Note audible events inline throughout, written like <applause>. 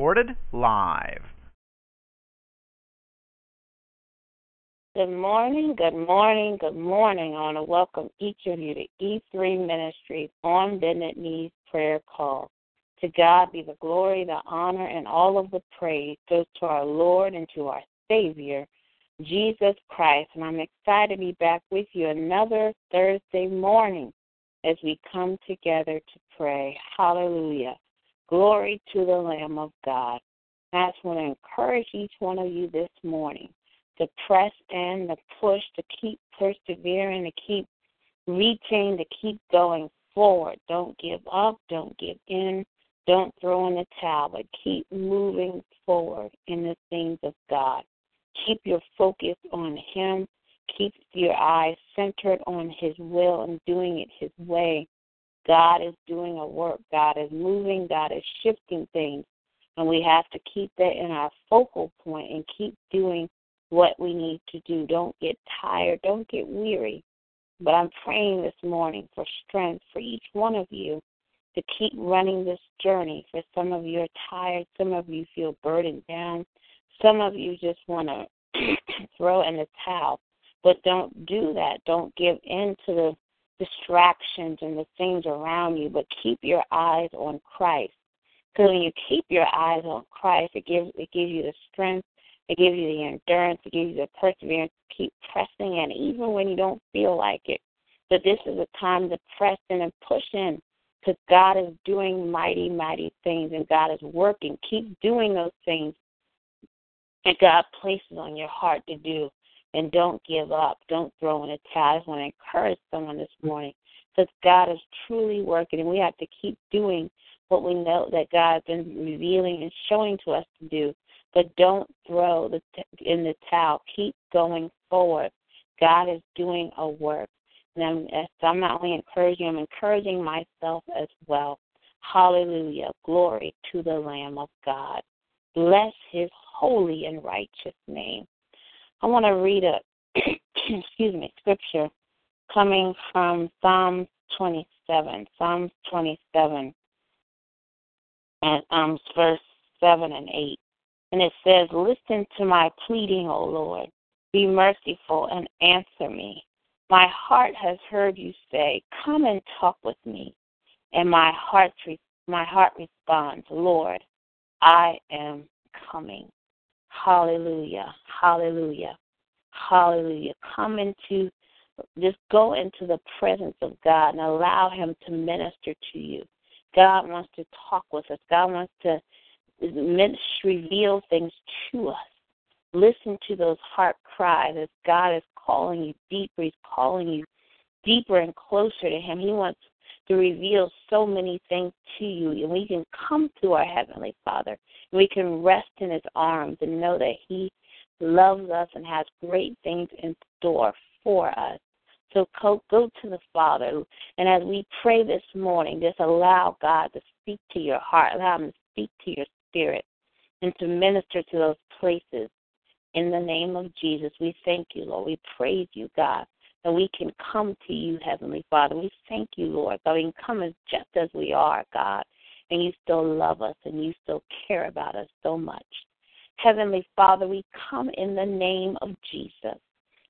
Recorded live. Good morning, good morning, good morning. I want to welcome each of you to E3 Ministries on Bended Knees prayer call. To God be the glory, the honor, and all of the praise goes to our Lord and to our Savior, Jesus Christ. And I'm excited to be back with you another Thursday morning as we come together to pray. Hallelujah. Glory to the Lamb of God. I just want to encourage each one of you this morning to press in, to push, to keep persevering, to keep reaching, to keep going forward. Don't give up, don't give in, don't throw in the towel, but keep moving forward in the things of God. Keep your focus on Him. Keep your eyes centered on His will and doing it His way. God is doing a work. God is moving. God is shifting things. And we have to keep that in our focal point and keep doing what we need to do. Don't get tired. Don't get weary. But I'm praying this morning for strength for each one of you to keep running this journey. For some of you are tired. Some of you feel burdened down. Some of you just want to <clears throat> throw in the towel. But don't do that. Don't give in to the distractions and the things around you, but keep your eyes on Christ. Because when you keep your eyes on Christ, it gives it gives you the strength it gives you the endurance. It gives you the perseverance to keep pressing in, even when you don't feel like it. But this is a time to press in and push in because God is doing mighty, mighty things and God is working. Keep doing those things that God places on your heart to do. And don't give up. Don't throw in a towel. I just want to encourage someone this morning because God is truly working and we have to keep doing what we know that God has been revealing and showing to us to do but don't throw the in the towel. Keep going forward. God is doing a work. And I'm, so I'm not only encouraging, I'm encouraging myself as well. Hallelujah. Glory to the Lamb of God. Bless his holy and righteous name. I want to read a <clears throat> excuse me, scripture coming from Psalm 27. Psalm 27 and um verse 7 and 8. And it says, Listen to my pleading, O Lord. Be merciful and answer me. My heart has heard you say, Come and talk with me. And my heart, my heart responds, Lord, I am coming. Hallelujah. Hallelujah. Hallelujah. Come into, just go into the presence of God and allow Him to minister to you. God wants to talk with us. God wants to reveal things to us. Listen to those heart cries as God is calling you deeper. He's calling you deeper and closer to Him. He wants to reveal so many things to you. And we can come to our Heavenly Father. We can rest in His arms and know that He loves us and has great things in store for us. So go, go to the Father. And as we pray this morning, just allow God to speak to your heart. Allow Him to speak to your Spirit and to minister to those places. In the name of Jesus, we thank you, Lord. We praise you, God, that we can come to you, Heavenly Father. We thank you, Lord, that we can come as just as we are, God, and you still love us and you still care about us so much. Heavenly Father, we come in the name of Jesus.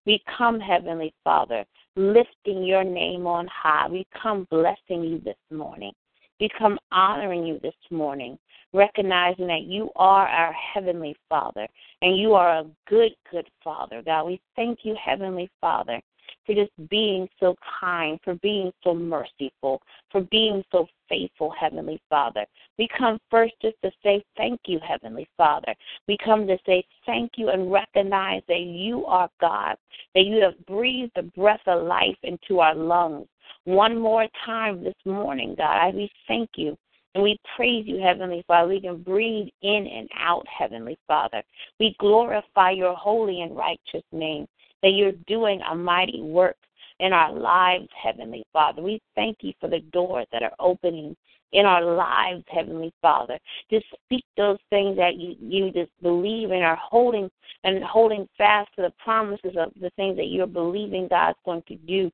We come, Heavenly Father, lifting your name on high. We come blessing you this morning. We come honoring you this morning recognizing that you are our Heavenly Father and you are a good, good Father. God, we thank you, Heavenly Father, for just being so kind, for being so merciful, for being so faithful, Heavenly Father. We come first just to say thank you, Heavenly Father. We come to say thank you and recognize that you are God, that you have breathed the breath of life into our lungs. one more time this morning, God. I We thank you. And we praise you, Heavenly Father. We can breathe in and out, Heavenly Father. We glorify your holy and righteous name, that you're doing a mighty work in our lives, Heavenly Father. We thank you for the doors that are opening in our lives, Heavenly Father. Just speak those things that you, you just believe and are holding and holding fast to the promises of the things that you're believing God's going to do.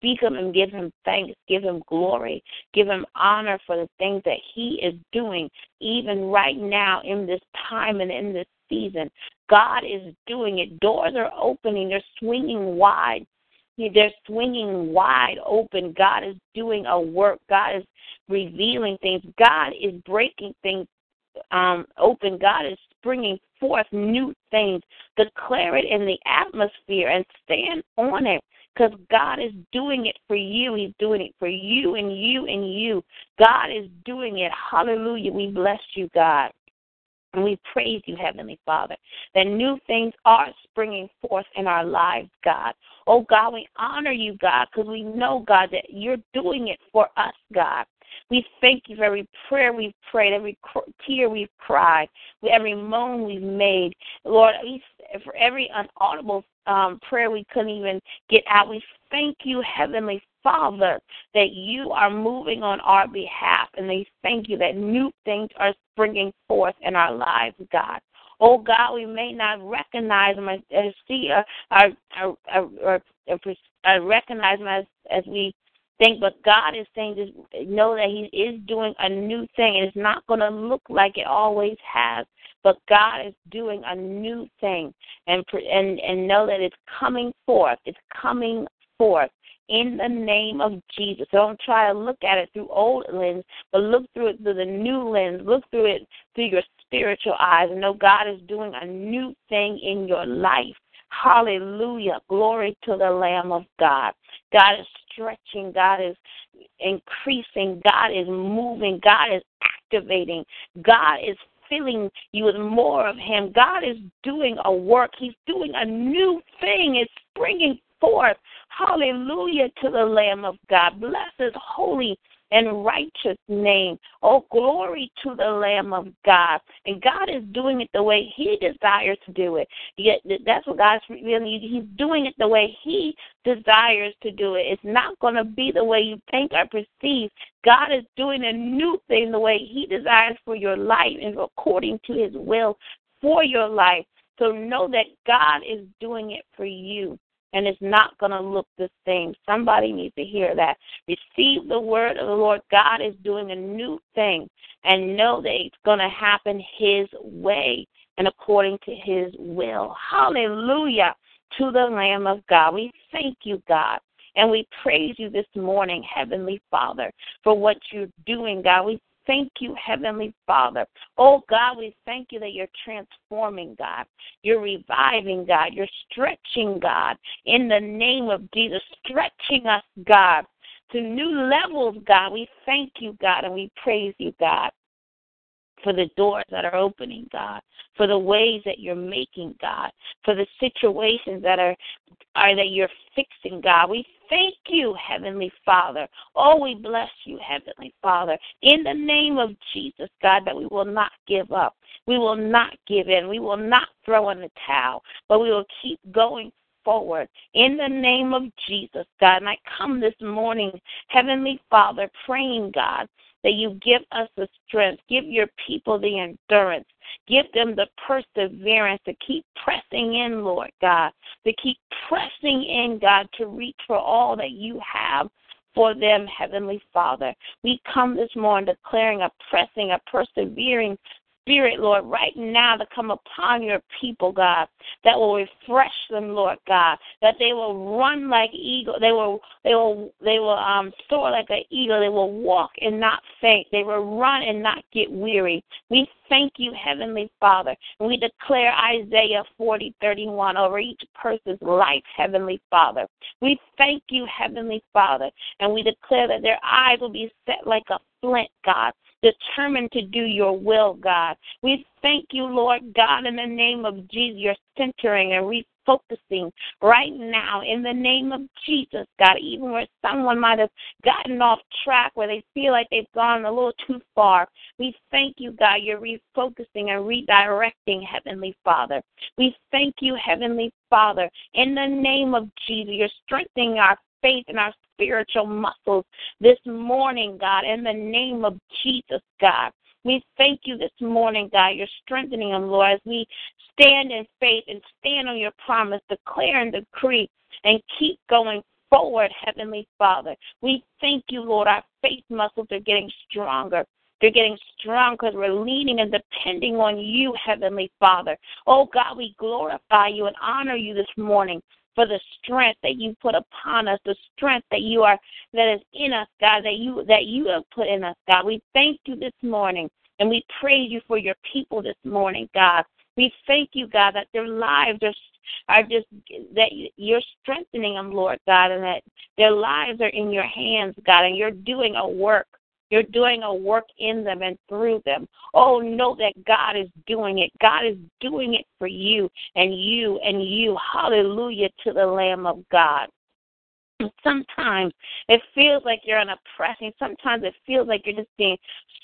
Speak them and give him thanks, give him glory, give him honor for the things that he is doing, even right now in this time and in this season. God is doing it. Doors are opening, they're swinging wide they're swinging wide open. God is doing a work. God is revealing things. God is breaking things um, open. God is bringing forth new things. Declare it in the atmosphere and stand on it because God is doing it for you. He's doing it for you and you and you. God is doing it. Hallelujah. We bless you, God. And we praise you, Heavenly Father, that new things are springing forth in our lives, God. Oh, God, we honor you, God, because we know, God, that you're doing it for us, God. We thank you for every prayer we've prayed, every tear we've cried, every moan we've made. Lord, for every unaudible um, prayer we couldn't even get out, we thank you, Heavenly Father, that you are moving on our behalf, and we thank you that new things are springing forth in our lives, God. Oh God, we may not recognize them as, see or, or, recognize them as, as we but God is saying just know that He is doing a new thing, and it's not going to look like it always has. But God is doing a new thing, and and and know that it's coming forth. It's coming forth in the name of Jesus. So don't try to look at it through old lens, but look through it through the new lens. Look through it through your spiritual eyes and know God is doing a new thing in your life. Hallelujah. Glory to the Lamb of God. God is stretching. God is increasing. God is moving. God is activating. God is filling you with more of Him. God is doing a work. He's doing a new thing. It's springing forth. Hallelujah to the Lamb of God. Bless His holy and righteous name. Oh, glory to the Lamb of God. And God is doing it the way He desires to do it. Yet that's what God's revealing. He's doing it the way He desires to do it. It's not going to be the way you think or perceive. God is doing a new thing the way He desires for your life and according to His will for your life. So know that God is doing it for you and it's not going to look the same. Somebody needs to hear that. Receive the word of the Lord. God is doing a new thing, and know that it's going to happen His way and according to His will. Hallelujah to the Lamb of God. We thank you, God. And we praise you this morning, Heavenly Father, for what you're doing, God. We thank you, Heavenly Father. Oh, God, we thank you that you're transforming, God. You're reviving, God. You're stretching, God. In the name of Jesus, stretching us, God, to new levels, God. We thank you, God, and we praise you, God for the doors that are opening, God, for the ways that you're making, God, for the situations that are are that you're fixing, God. We thank you, Heavenly Father. Oh, we bless you, Heavenly Father, in the name of Jesus, God, that we will not give up. We will not give in. We will not throw in the towel, but we will keep going forward in the name of Jesus, God. And I come this morning, Heavenly Father, praying, God, that you give us the strength, give your people the endurance, give them the perseverance to keep pressing in, Lord God, to keep pressing in, God, to reach for all that you have for them, Heavenly Father. We come this morning declaring a pressing, a persevering Spirit, Lord, right now to come upon your people, God, that will refresh them, Lord God, that they will run like eagle, they will they will they will um soar like an eagle, they will walk and not faint, they will run and not get weary. We thank you, Heavenly Father, and we declare Isaiah forty thirty one over each person's life, Heavenly Father. We thank you, Heavenly Father, and we declare that their eyes will be set like a flint, God, determined to do your will, God. We thank you, Lord God, in the name of Jesus. You're centering and refocusing right now in the name of Jesus, God, even where someone might have gotten off track, where they feel like they've gone a little too far. We thank you, God, you're refocusing and redirecting, Heavenly Father. We thank you, Heavenly Father, in the name of Jesus. You're strengthening our faith and our spiritual muscles this morning, God, in the name of Jesus, God. We thank you this morning, God. You're strengthening them, Lord, as we stand in faith and stand on your promise, declare and decree, and keep going forward, Heavenly Father. We thank you, Lord. Our faith muscles are getting stronger. They're getting strong because we're leaning and depending on you, Heavenly Father. Oh God, we glorify you and honor you this morning for the strength that you put upon us, the strength that you are that is in us, God, that you that you have put in us, God. We thank you this morning and we praise you for your people this morning, God. We thank you, God, that their lives are are just that you're strengthening them, Lord God, and that their lives are in your hands, God, and you're doing a work you're doing a work in them and through them. Oh, know that God is doing it. God is doing it for you and you and you. Hallelujah to the Lamb of God. Sometimes it feels like you're in a pressing. Sometimes it feels like you're just being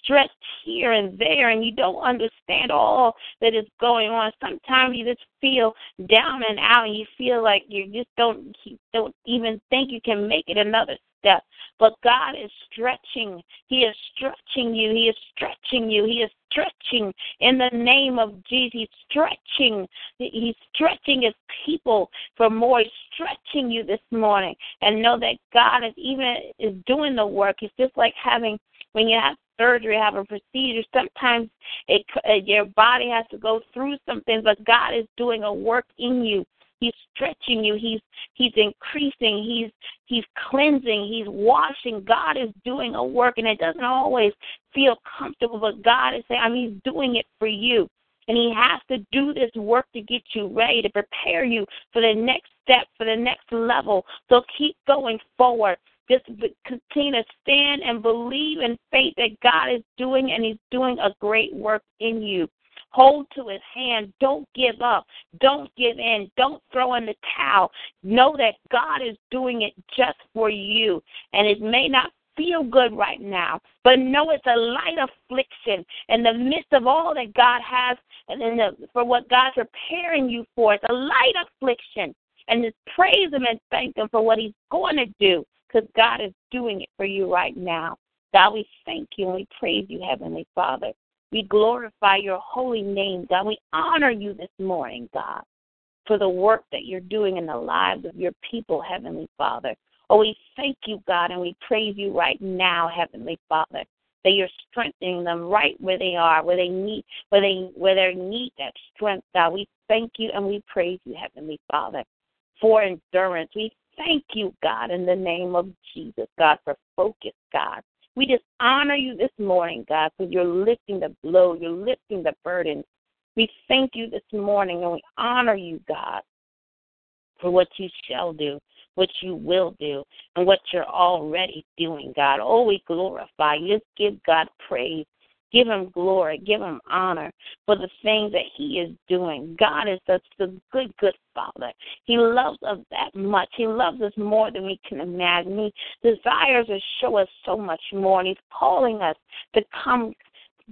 stretched here and there, and you don't understand all that is going on. Sometimes you just feel down and out, and you feel like you just don't don't even think you can make it another step. But God is stretching. He is stretching you. He is stretching you. He is stretching in the name of Jesus. He's stretching. He's stretching his people for more. He's stretching you this morning. And know that God is even is doing the work. It's just like having when you have surgery, have a procedure. Sometimes it, your body has to go through something, but God is doing a work in you He's stretching you. He's he's increasing. He's he's cleansing. He's washing. God is doing a work, and it doesn't always feel comfortable, but God is saying, I mean, He's doing it for you. And he has to do this work to get you ready, to prepare you for the next step, for the next level. So keep going forward. Just continue to stand and believe in faith that God is doing, and He's doing a great work in you. Hold to his hand. Don't give up. Don't give in. Don't throw in the towel. Know that God is doing it just for you. And it may not feel good right now, but know it's a light affliction in the midst of all that God has and in the, for what God's preparing you for. It's a light affliction. And just praise Him and thank Him for what He's going to do because God is doing it for you right now. God, we thank you and we praise you, Heavenly Father. We glorify your holy name, God. We honor you this morning, God, for the work that you're doing in the lives of your people, Heavenly Father. Oh, we thank you, God, and we praise you right now, Heavenly Father, that you're strengthening them right where they are, where they need where they where they need that strength, God. We thank you and we praise you, Heavenly Father, for endurance. We thank you, God, in the name of Jesus, God, for focus, God. We just honor you this morning, God, because you're lifting the load, you're lifting the burden. We thank you this morning and we honor you, God, for what you shall do, what you will do, and what you're already doing, God. Oh, we glorify you. Just give God praise. Give him glory. Give him honor for the things that he is doing. God is such a good, good Father. He loves us that much. He loves us more than we can imagine. He desires to show us so much more. And he's calling us to come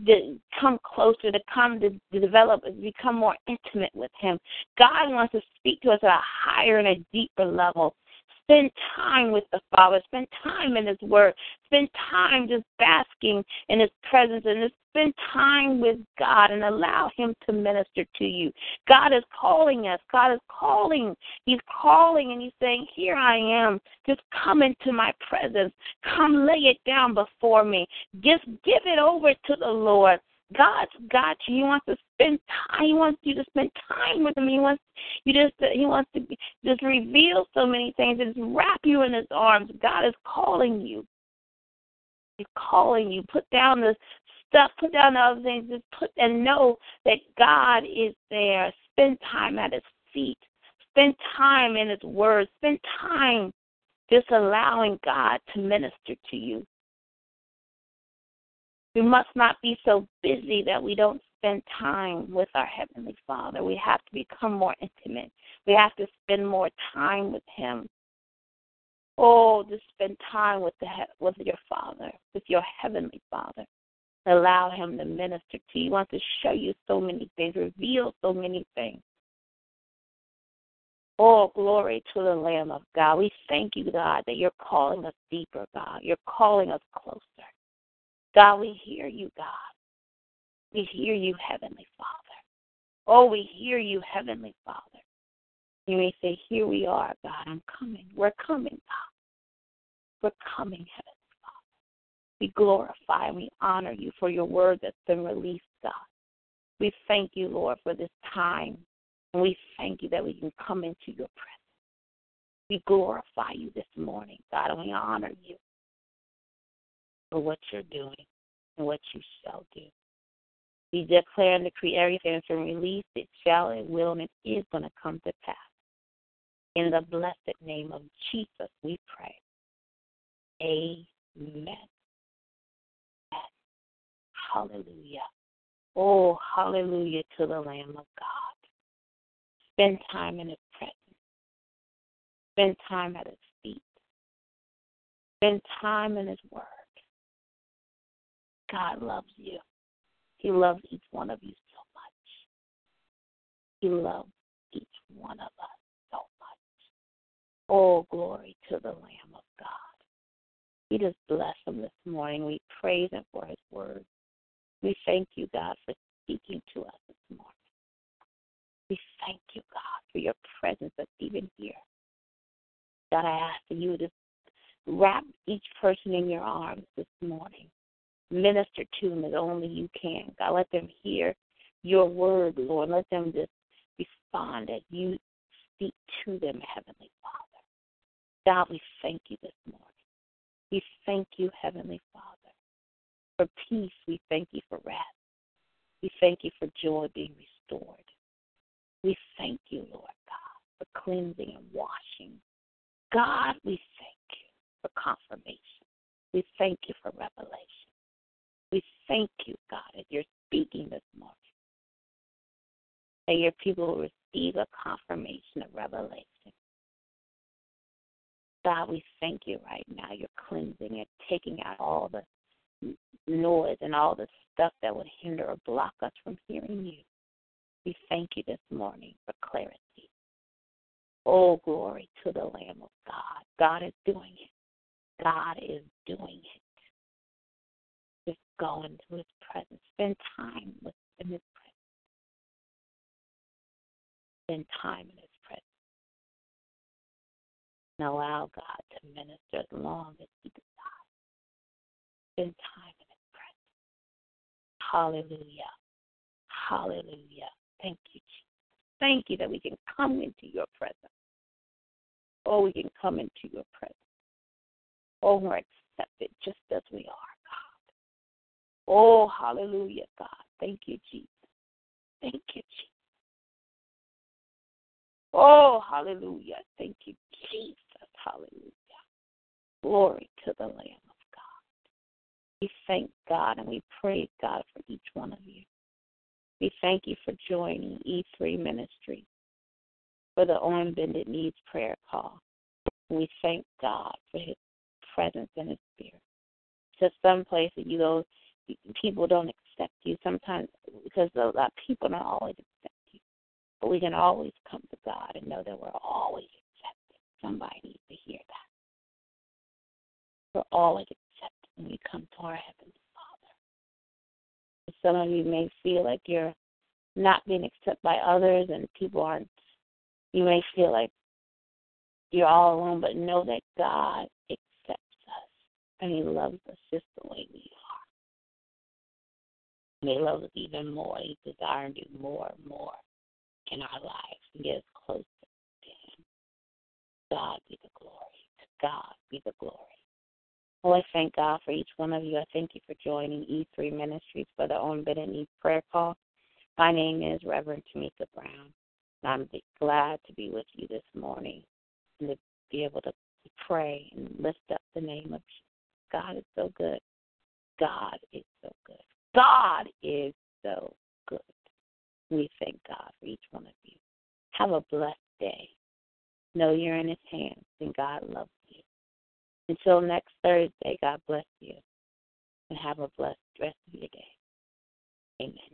to come closer, to come to, to become more intimate with Him. God wants to speak to us at a higher and a deeper level. Spend time with the Father. Spend time in His Word. Spend time just basking in His presence and just spend time with God and allow Him to minister to you. God is calling us. God is calling. He's calling and He's saying, Here I am. Just come into my presence. Come lay it down before me. Just give it over to the Lord. God's got you. He wants to spend time. He wants you to spend time with him. He wants you just. To, he wants to just reveal so many things just wrap you in His arms. God is calling you. He's calling you. Put down the stuff. Put down the other things. Just put and know that God is there. Spend time at His feet. Spend time in His Word. Spend time just allowing God to minister to you. We must not be so busy that we don't spend time with our Heavenly Father. We have to become more intimate. We have to spend more time with Him. Oh, to spend time with the with your Father, with your Heavenly Father. Allow Him to minister to you. He wants to show you so many things, reveal so many things. Oh, glory to the Lamb of God. We thank you, God, that you're calling us deeper, God. You're calling us closer. God, we hear you, God. We hear you, Heavenly Father. Oh, we hear you, Heavenly Father. You may say, Here we are, God. I'm coming. We're coming, God. We're coming, Heavenly Father. We glorify and we honor you for your word that's been released, God. We thank you, Lord, for this time and we thank you that we can come into your presence. We glorify you this morning, God, and we honor you for what you're doing and what you shall do. We declare and decree everything that's been released, it shall, it will, and it is going to come to pass. In the blessed name of Jesus, we pray. Amen. Hallelujah. Oh, hallelujah to the Lamb of God. Spend time in His presence. Spend time at His feet. Spend time in His Word. God loves you. He loves each one of you so much. He loves each one of us so much. All glory to the Lamb of God. We just bless him this morning. We praise him for his word. We thank you, God, for speaking to us this morning. We thank you, God, for your presence that's even here. God, I ask that you to wrap each person in your arms this morning. Minister to them as only you can. God, let them hear your word, Lord. Let them just respond as you speak to them, Heavenly Father. God, we thank you this morning. We thank you, Heavenly Father. For peace, we thank you for rest. We thank you for joy being restored. We thank you, Lord God, for cleansing and washing. God, we thank you for confirmation. We thank you for revelation. We thank you, God, as you're speaking this morning. That your people will receive a confirmation of revelation. God, we thank you right now. You're cleansing and taking out all the noise and all the stuff that would hinder or block us from hearing you. We thank you this morning for clarity. Oh, glory to the Lamb of God. God is doing it. God is doing it. Go into His presence. Spend time with in His presence. Spend time in His presence. And allow God to minister as long as He desires. Spend time in His presence. Hallelujah. Hallelujah. Thank you, Jesus. Thank you that we can come into your presence. Oh, we can come into your presence. Oh, we're accepted just as we are. Oh, hallelujah, God. Thank you, Jesus. Thank you, Jesus. Oh, hallelujah. Thank you, Jesus. Hallelujah. Glory to the Lamb of God. We thank God and we praise God for each one of you. We thank you for joining E3 Ministry for the On Bended Knees prayer call. We thank God for His presence and His Spirit. To some place that you go, people don't accept you sometimes because a lot of people don't always accept you. But we can always come to God and know that we're always accepted. Somebody needs to hear that. We're always accepted when we come to our Heavenly Father. some of you may feel like you're not being accepted by others and people aren't you may feel like you're all alone, but know that God accepts us and He loves us just the way we are. And He loves us even more. He desires to do more and more in our lives and get us closer to Him. God be the glory. To God be the glory. Well, I thank God for each one of you. I thank you for joining E3 Ministries for the On Bended Knees prayer call. My name is Reverend Tamika Brown. And I'm glad to be with you this morning and to be able to pray and lift up the name of Jesus. God is so good. God is so good. God is so good. We thank God for each one of you. Have a blessed day. Know you're in His hands and God loves you. Until next Thursday, God bless you and have a blessed rest of your day. Amen.